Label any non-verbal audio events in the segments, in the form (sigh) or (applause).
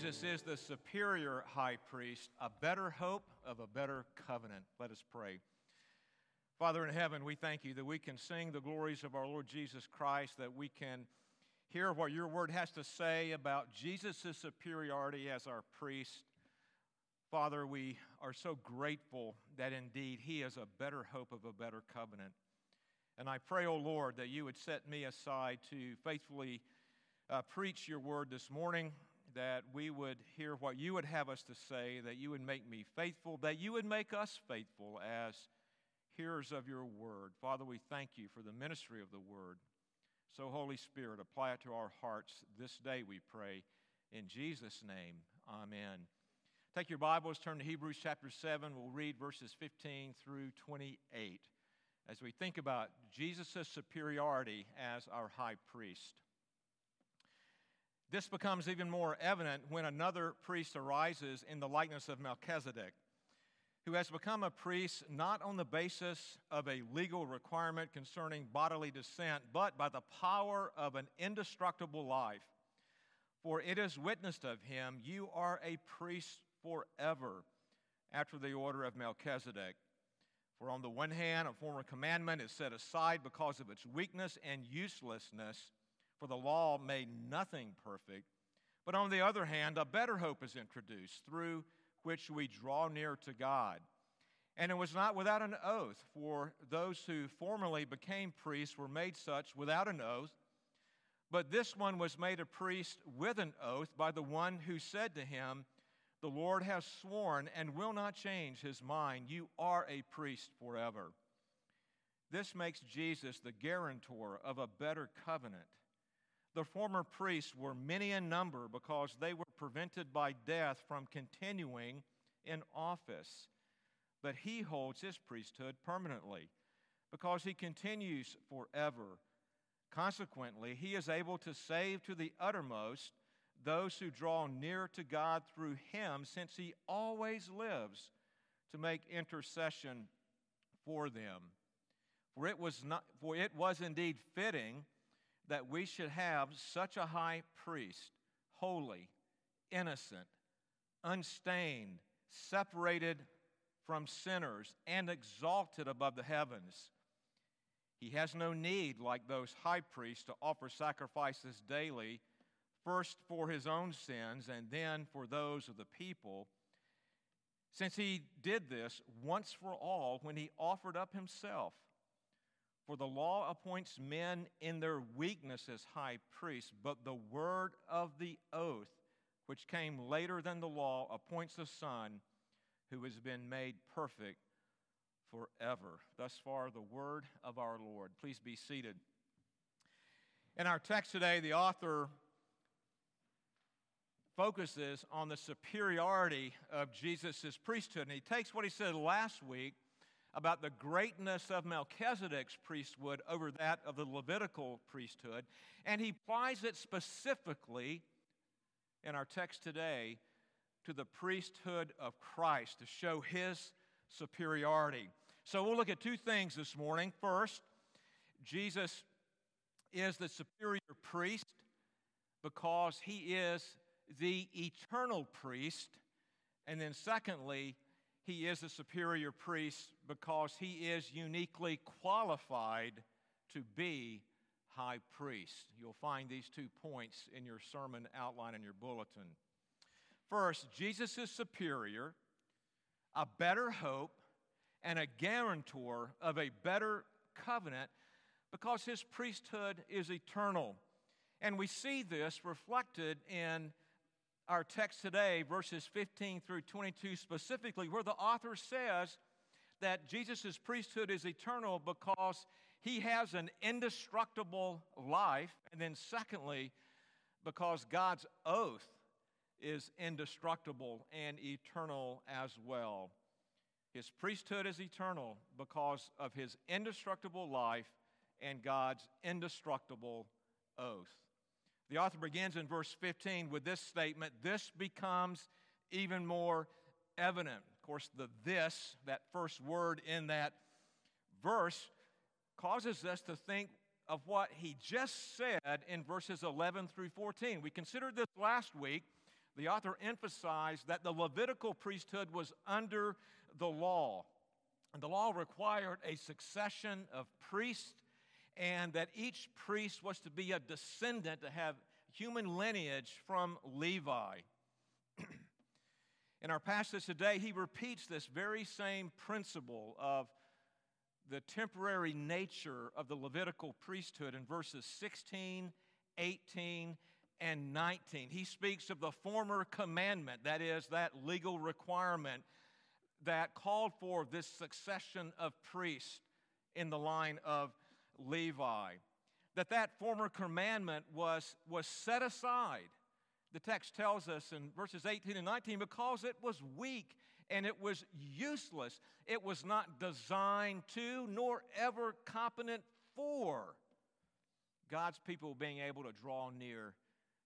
Jesus is the superior high priest, a better hope of a better covenant. Let us pray. Father in heaven, we thank you that we can sing the glories of our Lord Jesus Christ, that we can hear what your word has to say about Jesus' superiority as our priest. Father, we are so grateful that indeed he is a better hope of a better covenant. And I pray, O oh Lord, that you would set me aside to faithfully uh, preach your word this morning, that we would hear what you would have us to say, that you would make me faithful, that you would make us faithful as hearers of your word. Father, we thank you for the ministry of the word. So, Holy Spirit, apply it to our hearts this day, we pray. In Jesus' name, amen. Take your Bibles, turn to Hebrews chapter 7. We'll read verses 15 through 28 as we think about Jesus' superiority as our high priest. This becomes even more evident when another priest arises in the likeness of Melchizedek, who has become a priest not on the basis of a legal requirement concerning bodily descent, but by the power of an indestructible life. For it is witnessed of him, You are a priest forever, after the order of Melchizedek. For on the one hand, a former commandment is set aside because of its weakness and uselessness, for the law made nothing perfect. But on the other hand, a better hope is introduced, through which we draw near to God. And it was not without an oath, for those who formerly became priests were made such without an oath. But this one was made a priest with an oath by the one who said to him, The Lord has sworn and will not change his mind. You are a priest forever. This makes Jesus the guarantor of a better covenant. The former priests were many in number because they were prevented by death from continuing in office. But he holds his priesthood permanently because he continues forever. Consequently, he is able to save to the uttermost those who draw near to God through him, since he always lives to make intercession for them. For it was, not, for it was indeed fitting that we should have such a high priest, holy, innocent, unstained, separated from sinners, and exalted above the heavens. He has no need, like those high priests, to offer sacrifices daily, first for his own sins and then for those of the people, since he did this once for all when he offered up himself. For the law appoints men in their weakness as high priests, but the word of the oath, which came later than the law, appoints a son who has been made perfect forever. Thus far, the word of our Lord. Please be seated. In our text today, the author focuses on the superiority of Jesus' priesthood. And he takes what he said last week about the greatness of Melchizedek's priesthood over that of the Levitical priesthood, and he applies it specifically in our text today to the priesthood of Christ to show his superiority. So we'll look at two things this morning. First, Jesus is the superior priest because he is the eternal priest. And then, secondly, he is a superior priest because he is uniquely qualified to be high priest. You'll find these two points in your sermon outline in your bulletin. First, Jesus is superior, a better hope, and a guarantor of a better covenant because his priesthood is eternal. And we see this reflected in our text today, verses 15 through 22 specifically, where the author says that Jesus' priesthood is eternal because he has an indestructible life. And then, secondly, because God's oath is indestructible and eternal as well. His priesthood is eternal because of his indestructible life and God's indestructible oath. The author begins in verse 15 with this statement this becomes even more evident. Of course, the this, that first word in that verse, causes us to think of what he just said in verses 11 through 14. We considered this last week. the author emphasized that the Levitical priesthood was under the law. And the law required a succession of priests, and that each priest was to be a descendant, to have human lineage from Levi. (clears throat) In our passage today, he repeats this very same principle of the temporary nature of the Levitical priesthood in verses 16, 18, and 19. He speaks of the former commandment, that is, that legal requirement that called for this succession of priests in the line of Levi. That that former commandment was, was set aside. The text tells us in verses 18 and 19 because it was weak and it was useless. It was not designed to, nor ever competent for God's people being able to draw near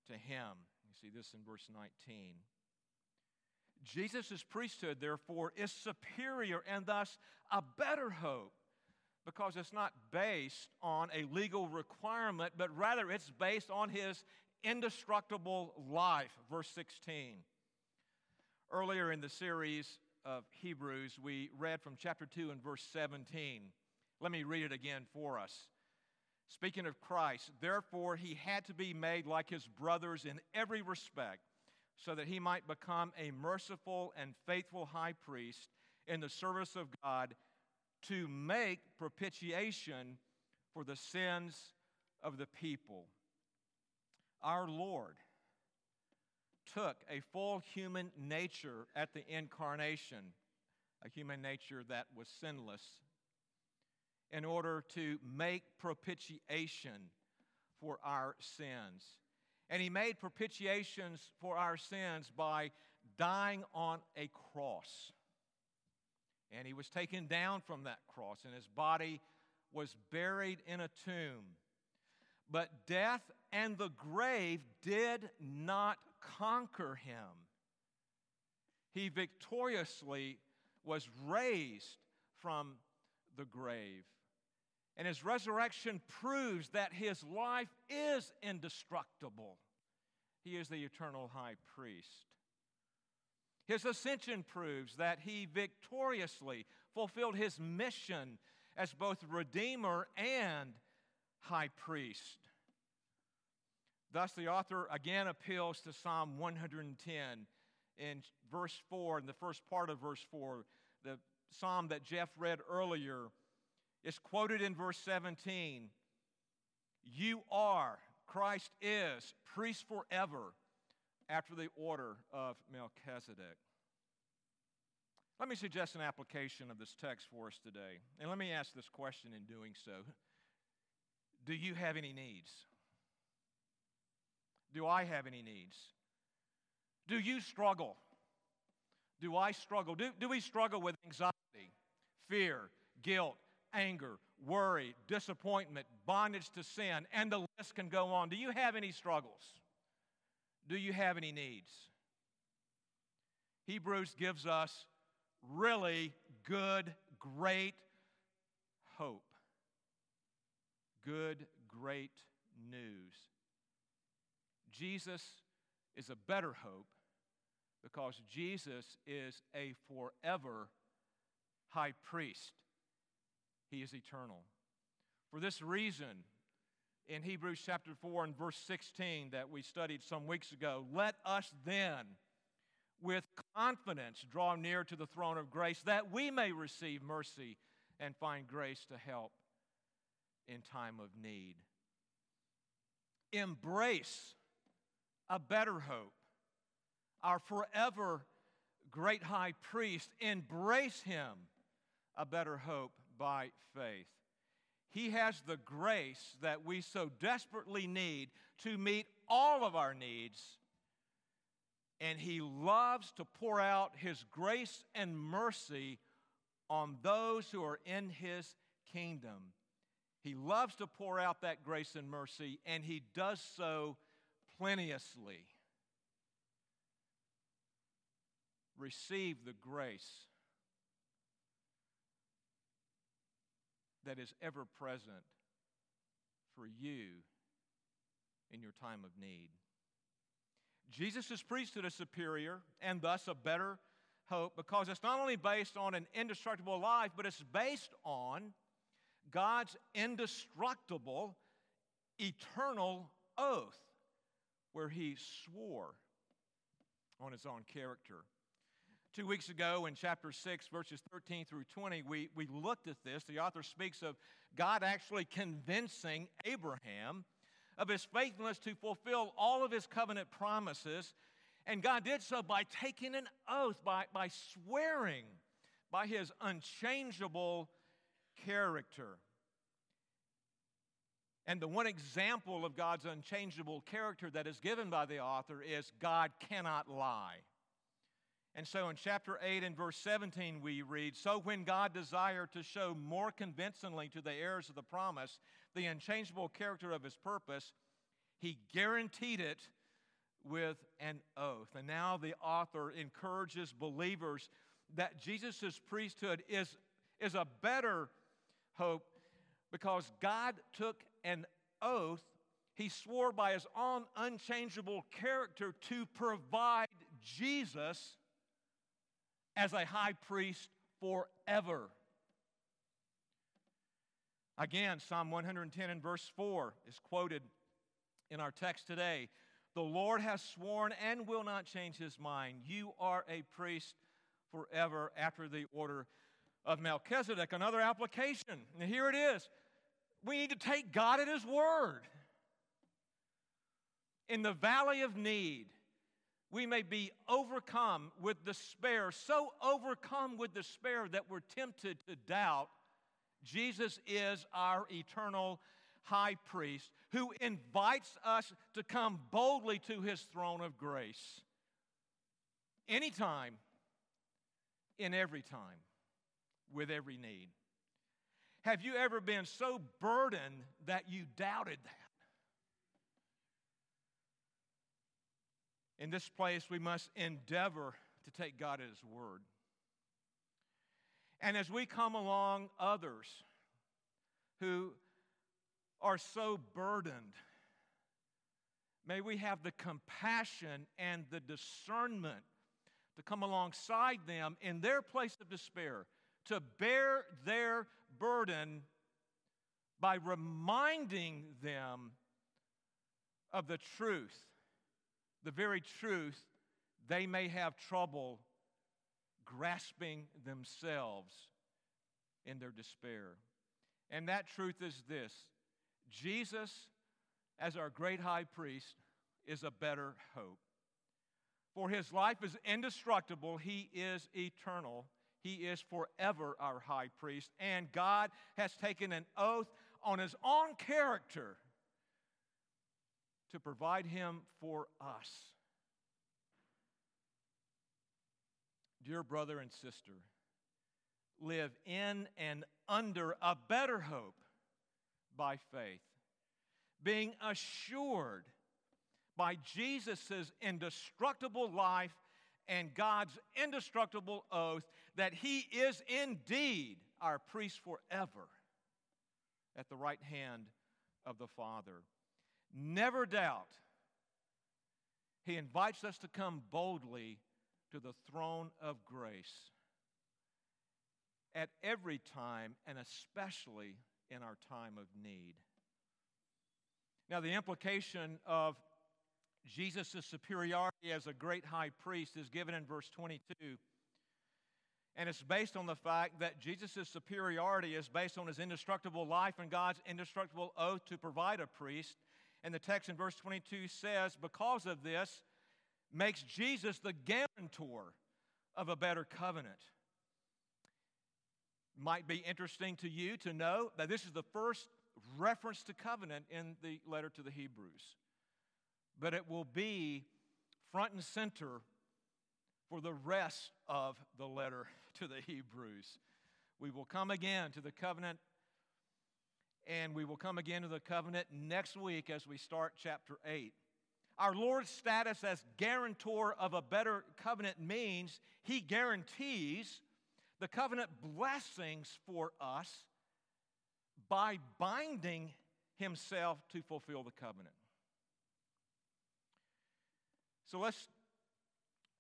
to Him. You see this in verse 19. Jesus' priesthood, therefore, is superior and thus a better hope because it's not based on a legal requirement, but rather it's based on His indestructible life. Verse 16. Earlier in the series of Hebrews, we read from chapter 2 and verse 17. Let me read it again for us. Speaking of Christ, therefore he had to be made like his brothers in every respect, so that he might become a merciful and faithful high priest in the service of God to make propitiation for the sins of the people. Our Lord took a full human nature at the incarnation, a human nature that was sinless, in order to make propitiation for our sins. And he made propitiations for our sins by dying on a cross. And he was taken down from that cross, and his body was buried in a tomb. But death and the grave did not conquer him. He victoriously was raised from the grave. And his resurrection proves that his life is indestructible. He is the eternal high priest. His ascension proves that he victoriously fulfilled his mission as both Redeemer and high priest. Thus, the author again appeals to Psalm 110 in verse 4, in the first part of verse 4, the psalm that Jeff read earlier is quoted in verse 17. You are, Christ is, priest forever after the order of Melchizedek. Let me suggest an application of this text for us today. And let me ask this question in doing so Do you have any needs? Do I have any needs? Do you struggle? Do I struggle? Do, do we struggle with anxiety, fear, guilt, anger, worry, disappointment, bondage to sin, and the list can go on? Do you have any struggles? Do you have any needs? Hebrews gives us really good, great hope. Good, great news. Jesus is a better hope because Jesus is a forever high priest. He is eternal. For this reason, in Hebrews chapter 4 and verse 16 that we studied some weeks ago, let us then with confidence draw near to the throne of grace that we may receive mercy and find grace to help in time of need. Embrace a better hope. Our forever great high priest, embrace him a better hope by faith. He has the grace that we so desperately need to meet all of our needs. And He loves to pour out His grace and mercy on those who are in His kingdom. He loves to pour out that grace and mercy, and He does so plenteously. Receive the grace that is ever present for you in your time of need. Jesus' is priesthood is superior and thus a better hope because it's not only based on an indestructible life, but it's based on God's indestructible, eternal oath where he swore on his own character. Two weeks ago in chapter 6, verses 13 through 20, we, we looked at this. The author speaks of God actually convincing Abraham of his faithfulness to fulfill all of his covenant promises. And God did so by taking an oath, by, by swearing by his unchangeable character. And the one example of God's unchangeable character that is given by the author is God cannot lie. And so in chapter 8 and verse 17, we read So when God desired to show more convincingly to the heirs of the promise the unchangeable character of his purpose, he guaranteed it with an oath. And now the author encourages believers that Jesus' priesthood is, is a better hope because God took an oath. He swore by his own unchangeable character to provide Jesus as a high priest forever. Again, Psalm 110 and verse 4 is quoted in our text today. The Lord has sworn and will not change his mind. You are a priest forever after the order of Melchizedek. Another application, and here it is. We need to take God at his word. In the valley of need, we may be overcome with despair, so overcome with despair that we're tempted to doubt Jesus is our eternal high priest who invites us to come boldly to his throne of grace anytime, in every time, with every need. Have you ever been so burdened that you doubted that? In this place, we must endeavor to take God at His word. And as we come along others who are so burdened, may we have the compassion and the discernment to come alongside them in their place of despair, to bear their burden by reminding them of the truth the very truth they may have trouble grasping themselves in their despair. And that truth is this Jesus, as our great high priest, is a better hope. For his life is indestructible, he is eternal, he is forever our high priest, and God has taken an oath on his own character to provide him for us. Dear brother and sister, live in and under a better hope by faith, being assured by Jesus' indestructible life and God's indestructible oath that He is indeed our priest forever at the right hand of the Father. Never doubt. He invites us to come boldly to the throne of grace at every time, and especially in our time of need. Now, the implication of Jesus' superiority as a great high priest is given in verse 22. And it's based on the fact that Jesus' superiority is based on his indestructible life and God's indestructible oath to provide a priest. And the text in verse 22 says, because of this, makes Jesus the guarantor of a better covenant. Might be interesting to you to know that this is the first reference to covenant in the letter to the Hebrews. But it will be front and center for the rest of the letter (laughs) to the Hebrews. We will come again to the covenant and we will come again to the covenant next week as we start chapter 8. Our Lord's status as guarantor of a better covenant means he guarantees the covenant blessings for us by binding himself to fulfill the covenant. So let's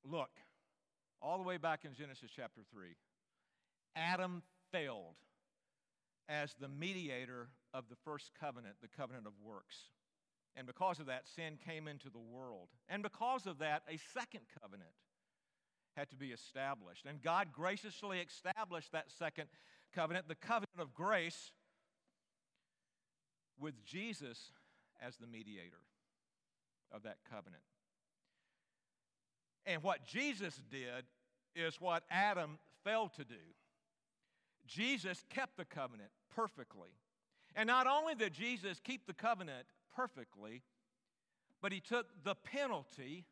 look all the way back in Genesis chapter 3. Adam failed as the mediator of the first covenant, the covenant of works. And because of that, sin came into the world. And because of that, a second covenant had to be established. And God graciously established that second covenant, the covenant of grace, with Jesus as the mediator of that covenant. And what Jesus did is what Adam failed to do. Jesus kept the covenant perfectly. And not only did Jesus keep the covenant perfectly, but he took the penalty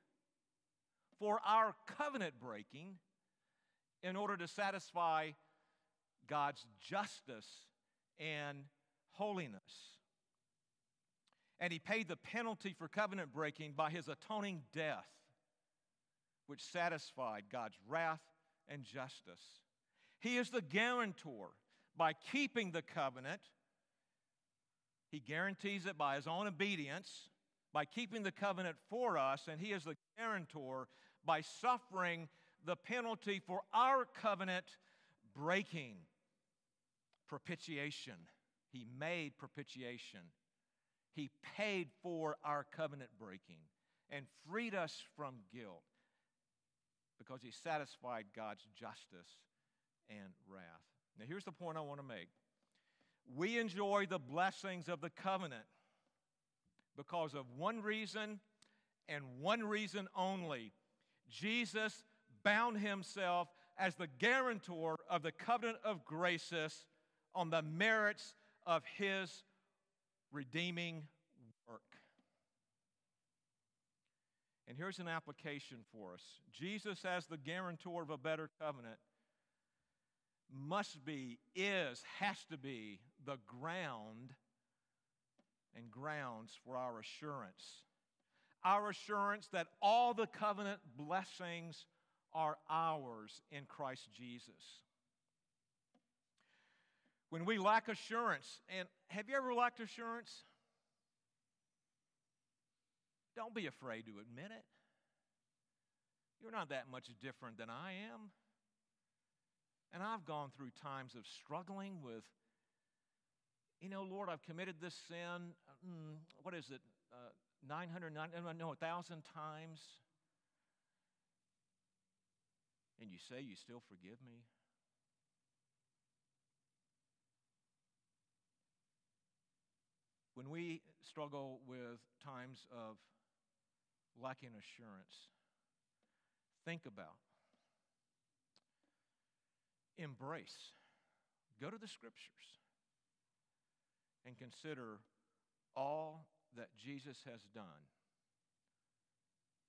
for our covenant breaking in order to satisfy God's justice and holiness. And he paid the penalty for covenant breaking by his atoning death, which satisfied God's wrath and justice. He is the guarantor. By keeping the covenant, he guarantees it by his own obedience, by keeping the covenant for us, and he is the guarantor by suffering the penalty for our covenant breaking. Propitiation. He made propitiation. He paid for our covenant breaking and freed us from guilt because he satisfied God's justice and wrath. Now, here's the point I want to make we enjoy the blessings of the covenant because of one reason and one reason only. Jesus bound himself as the guarantor of the covenant of graces on the merits of his redeeming work. And here's an application for us Jesus, as the guarantor of a better covenant, must be, is, has to be the ground and grounds for our assurance. Our assurance that all the covenant blessings are ours in Christ Jesus. When we lack assurance, and have you ever lacked assurance? Don't be afraid to admit it. You're not that much different than I am. And I've gone through times of struggling with, you know, Lord, I've committed this sin. Mm, what is it? Uh, 909, no, 1,000 times. And you say you still forgive me? When we struggle with times of lacking assurance, think about embrace. Go to the scriptures and consider all that Jesus has done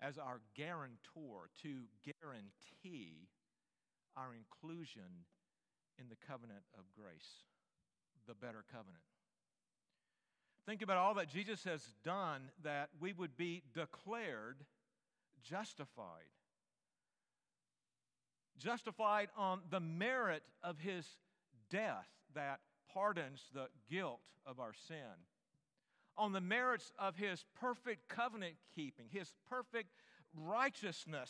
as our guarantor to guarantee our inclusion in the covenant of grace, the better covenant. Think about all that Jesus has done that we would be declared justified justified on the merit of his death that pardons the guilt of our sin, on the merits of his perfect covenant keeping, his perfect righteousness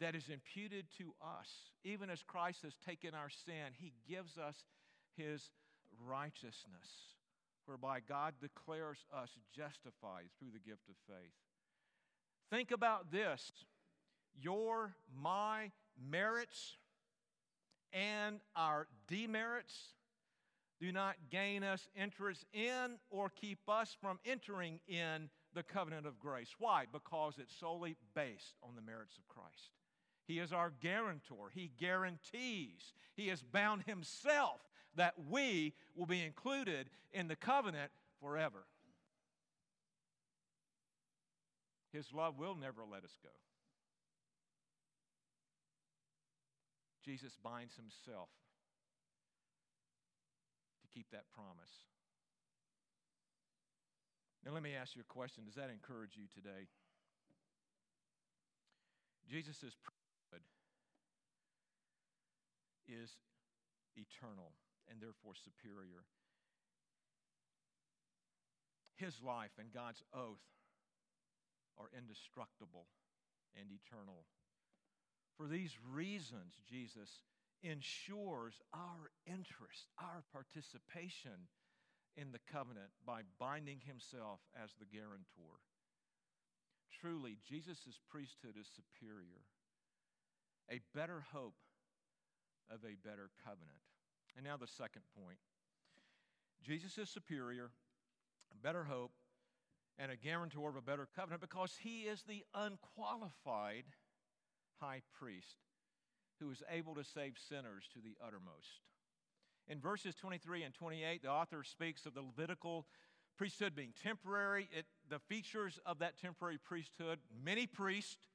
that is imputed to us. Even as Christ has taken our sin, he gives us his righteousness, whereby God declares us justified through the gift of faith. Think about this your, my merits and our demerits do not gain us interest in or keep us from entering in the covenant of grace. Why? Because it's solely based on the merits of Christ. He is our guarantor. He guarantees. He has bound himself that we will be included in the covenant forever. His love will never let us go. Jesus binds himself to keep that promise. Now, let me ask you a question. Does that encourage you today? Jesus' priesthood is eternal and therefore superior. His life and God's oath are indestructible and eternal. For these reasons, Jesus ensures our interest, our participation in the covenant by binding himself as the guarantor. Truly, Jesus' priesthood is superior, a better hope of a better covenant. And now the second point Jesus is superior, better hope, and a guarantor of a better covenant because he is the unqualified high priest who is able to save sinners to the uttermost. In verses 23 and 28, the author speaks of the Levitical priesthood being temporary. It, the features of that temporary priesthood many priests,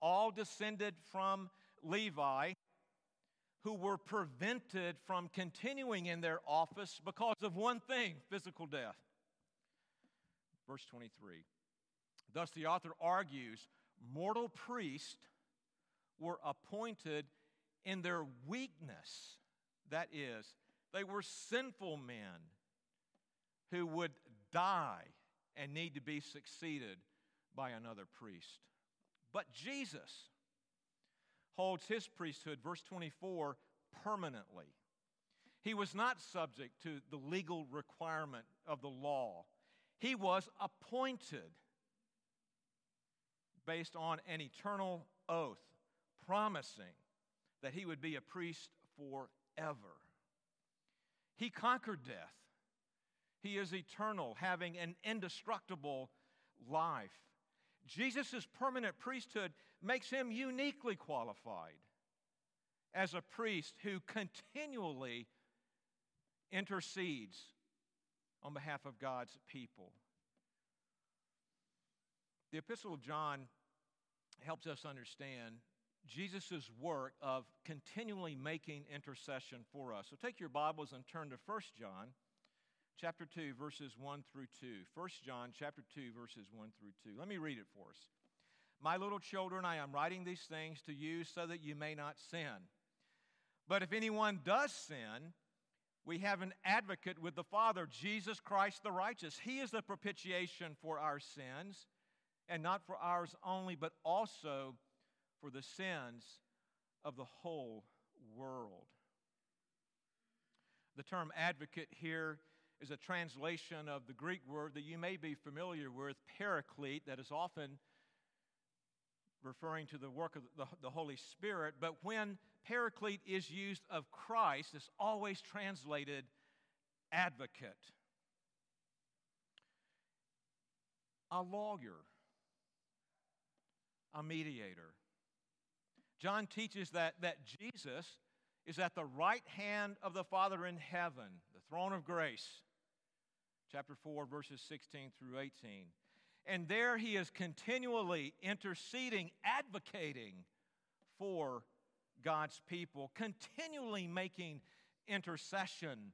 all descended from Levi, who were prevented from continuing in their office because of one thing physical death. Verse 23. Thus, the author argues mortal priests were appointed in their weakness. That is, they were sinful men who would die and need to be succeeded by another priest. But Jesus holds his priesthood, verse 24, permanently. He was not subject to the legal requirement of the law. He was appointed based on an eternal oath promising that he would be a priest forever. He conquered death. He is eternal, having an indestructible life. Jesus' permanent priesthood makes him uniquely qualified as a priest who continually intercedes on behalf of God's people. The Epistle of John helps us understand Jesus' work of continually making intercession for us. So take your Bibles and turn to 1 John chapter 2 verses 1 through 2. 1 John chapter 2 verses 1 through 2. Let me read it for us. My little children, I am writing these things to you so that you may not sin. But if anyone does sin, we have an advocate with the Father, Jesus Christ the righteous. He is the propitiation for our sins, and not for ours only, but also for the sins of the whole world. The term advocate here is a translation of the Greek word that you may be familiar with, paraclete, that is often referring to the work of the, the, Holy Spirit. But when paraclete is used of Christ, it's always translated advocate. A lawyer, a mediator, John teaches that, that Jesus is at the right hand of the Father in heaven, the throne of grace. Chapter 4, verses 16 through 18. And there he is continually interceding, advocating for God's people, continually making intercession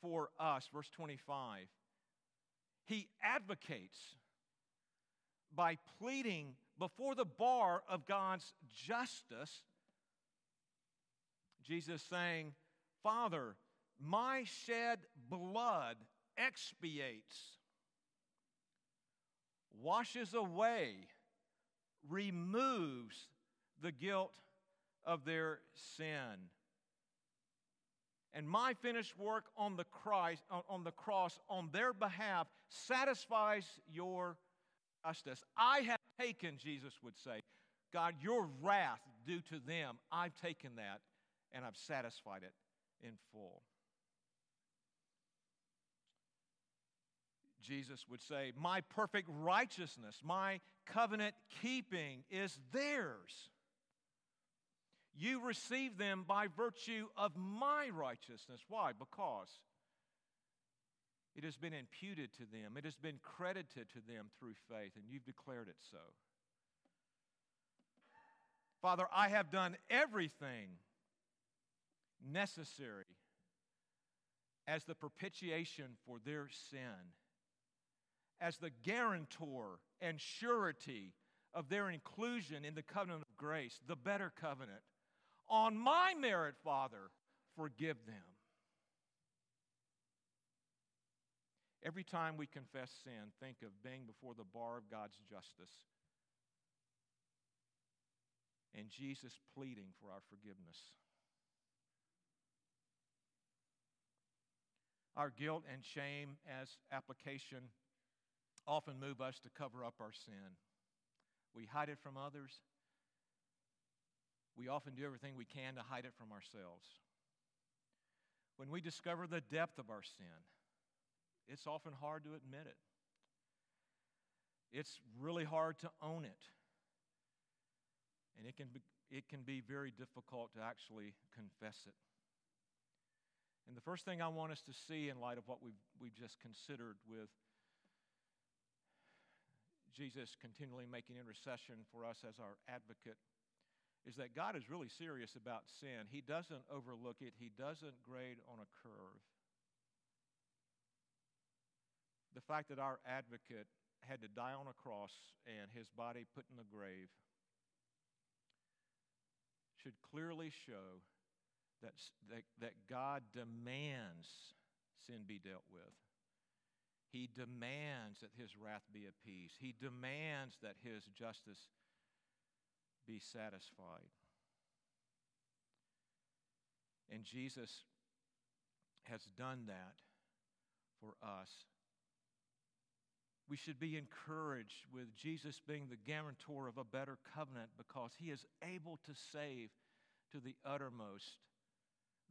for us. Verse 25. He advocates by pleading before the bar of God's justice, Jesus saying, Father, my shed blood expiates, washes away, removes the guilt of their sin. And my finished work on the, Christ, on the cross on their behalf satisfies your justice. I have taken, Jesus would say, God, your wrath due to them, I've taken that and I've satisfied it in full. Jesus would say, My perfect righteousness, my covenant keeping is theirs. You receive them by virtue of my righteousness. Why? Because it has been imputed to them, it has been credited to them through faith, and you've declared it so. Father, I have done everything necessary as the propitiation for their sin, as the guarantor and surety of their inclusion in the covenant of grace, the better covenant. On my merit, Father, forgive them. Every time we confess sin, think of being before the bar of God's justice and Jesus pleading for our forgiveness. Our guilt and shame as application often move us to cover up our sin. We hide it from others. We often do everything we can to hide it from ourselves. When we discover the depth of our sin, it's often hard to admit it. It's really hard to own it. And it can be, it can be very difficult to actually confess it. And the first thing I want us to see in light of what we've, we've just considered with Jesus continually making intercession for us as our advocate is that God is really serious about sin. He doesn't overlook it, He doesn't grade on a curve. The fact that our advocate had to die on a cross and his body put in the grave should clearly show that, that, that God demands sin be dealt with. He demands that his wrath be appeased. He demands that his justice be satisfied. And Jesus has done that for us. We should be encouraged with Jesus being the guarantor of a better covenant because he is able to save to the uttermost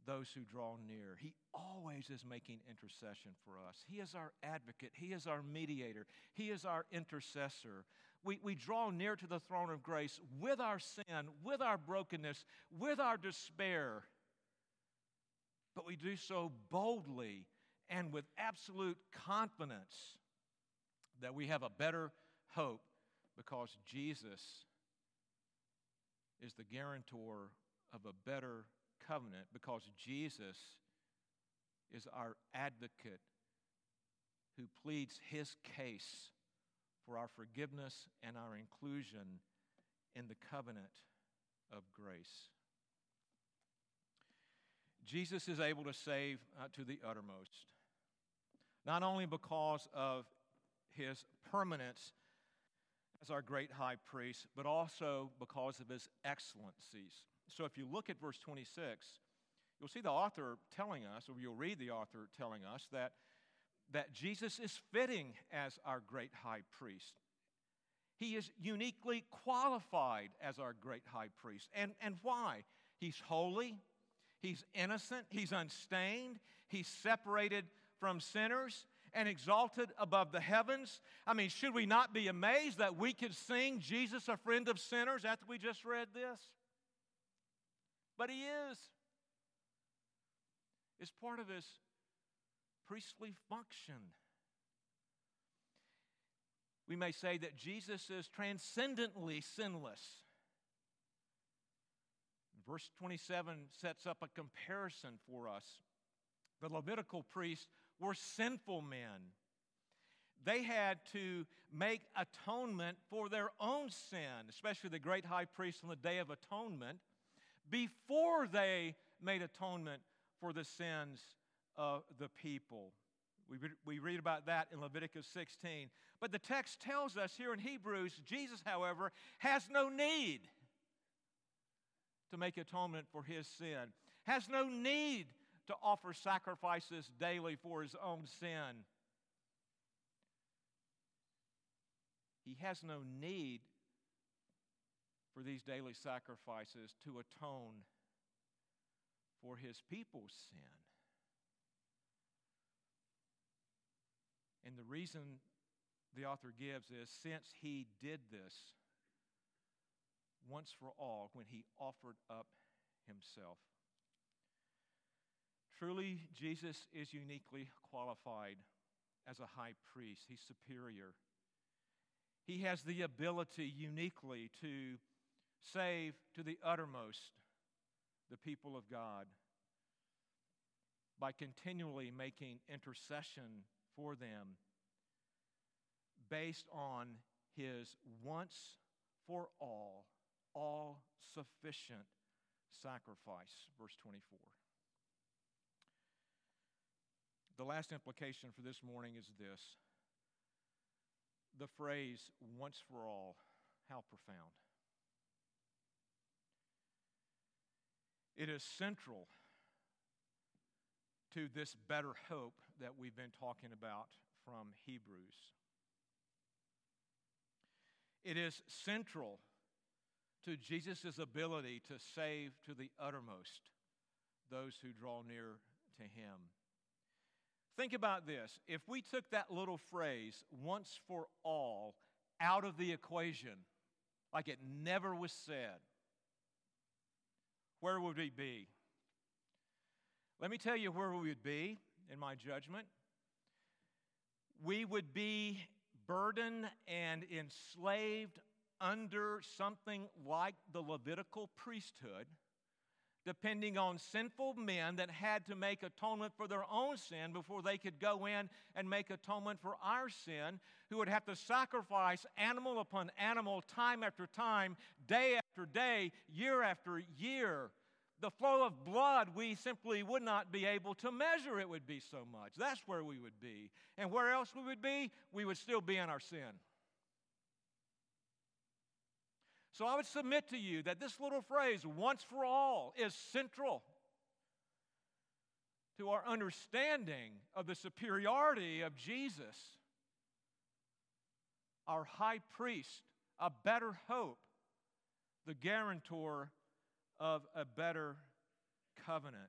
those who draw near. He always is making intercession for us. He is our advocate, He is our mediator, He is our intercessor. We, we draw near to the throne of grace with our sin, with our brokenness, with our despair. But we do so boldly and with absolute confidence that we have a better hope because Jesus is the guarantor of a better covenant because Jesus is our advocate who pleads his case for our forgiveness and our inclusion in the covenant of grace. Jesus is able to save uh, to the uttermost, not only because of his permanence as our great high priest, but also because of his excellencies. So if you look at verse 26, you'll see the author telling us, or you'll read the author telling us, that, that Jesus is fitting as our great high priest. He is uniquely qualified as our great high priest. And, and why? He's holy, he's innocent, he's unstained, he's separated from sinners and exalted above the heavens. I mean, should we not be amazed that we could sing Jesus a friend of sinners after we just read this? But he is. It's part of his priestly function. We may say that Jesus is transcendently sinless. Verse 27 sets up a comparison for us. The Levitical priests were sinful men. They had to make atonement for their own sin, especially the great high priest on the Day of Atonement before they made atonement for the sins of the people. We, we read about that in Leviticus 16. But the text tells us here in Hebrews Jesus, however, has no need to make atonement for his sin, has no need to offer sacrifices daily for his own sin. He has no need for these daily sacrifices to atone for his people's sin. And the reason the author gives is since he did this once for all when he offered up himself. Truly, Jesus is uniquely qualified as a high priest. He's superior. He has the ability uniquely to save to the uttermost the people of God by continually making intercession for them based on his once for all, all sufficient sacrifice. Verse 24. The last implication for this morning is this the phrase once for all, how profound. It is central to this better hope that we've been talking about from Hebrews. It is central to Jesus' ability to save to the uttermost those who draw near to him. Think about this. If we took that little phrase, once for all, out of the equation, like it never was said, where would we be? Let me tell you where we would be, in my judgment. We would be burdened and enslaved under something like the Levitical priesthood depending on sinful men that had to make atonement for their own sin before they could go in and make atonement for our sin, who would have to sacrifice animal upon animal, time after time, day after day, year after year. The flow of blood, we simply would not be able to measure. It would be so much. That's where we would be. And where else we would be? We would still be in our sin. So I would submit to you that this little phrase, once for all, is central to our understanding of the superiority of Jesus, our high priest, a better hope, the guarantor of a better covenant.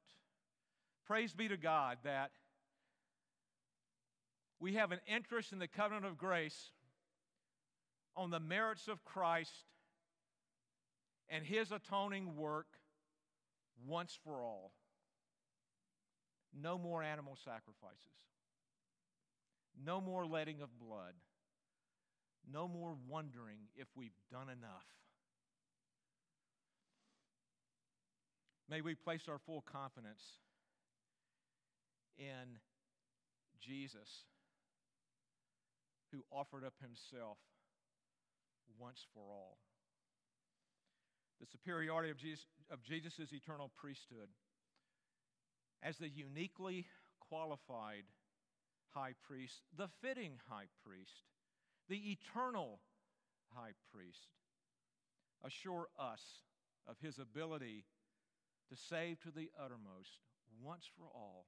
Praise be to God that we have an interest in the covenant of grace on the merits of Christ and his atoning work once for all. No more animal sacrifices. No more letting of blood. No more wondering if we've done enough. May we place our full confidence in Jesus, who offered up himself once for all the superiority of Jesus' of eternal priesthood as the uniquely qualified high priest, the fitting high priest, the eternal high priest, assure us of his ability to save to the uttermost, once for all,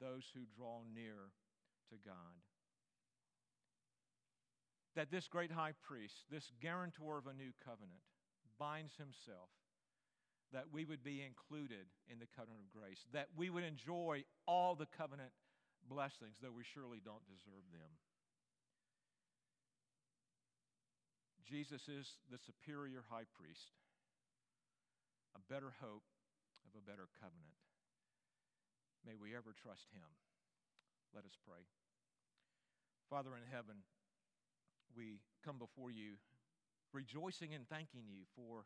those who draw near to God. That this great high priest, this guarantor of a new covenant, binds himself that we would be included in the covenant of grace, that we would enjoy all the covenant blessings, though we surely don't deserve them. Jesus is the superior high priest, a better hope of a better covenant. May we ever trust him. Let us pray. Father in heaven, we come before you rejoicing and thanking you for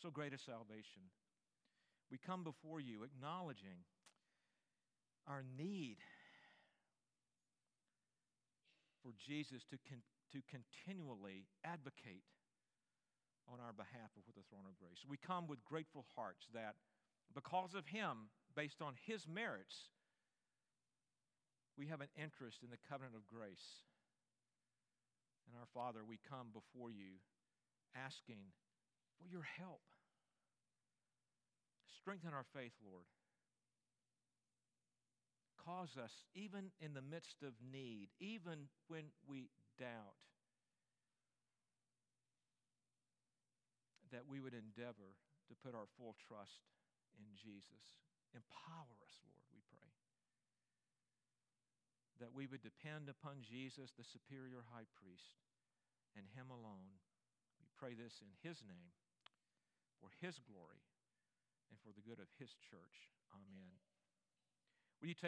so great a salvation. We come before you acknowledging our need for Jesus to, con- to continually advocate on our behalf before the throne of grace. We come with grateful hearts that because of Him, based on His merits, we have an interest in the covenant of grace. And our Father, we come before you asking for your help. Strengthen our faith, Lord. Cause us, even in the midst of need, even when we doubt, that we would endeavor to put our full trust in Jesus. Empower us, Lord, we pray. That we would depend upon Jesus, the superior high priest, and Him alone pray this in His name, for His glory, and for the good of His church. Amen. Will you take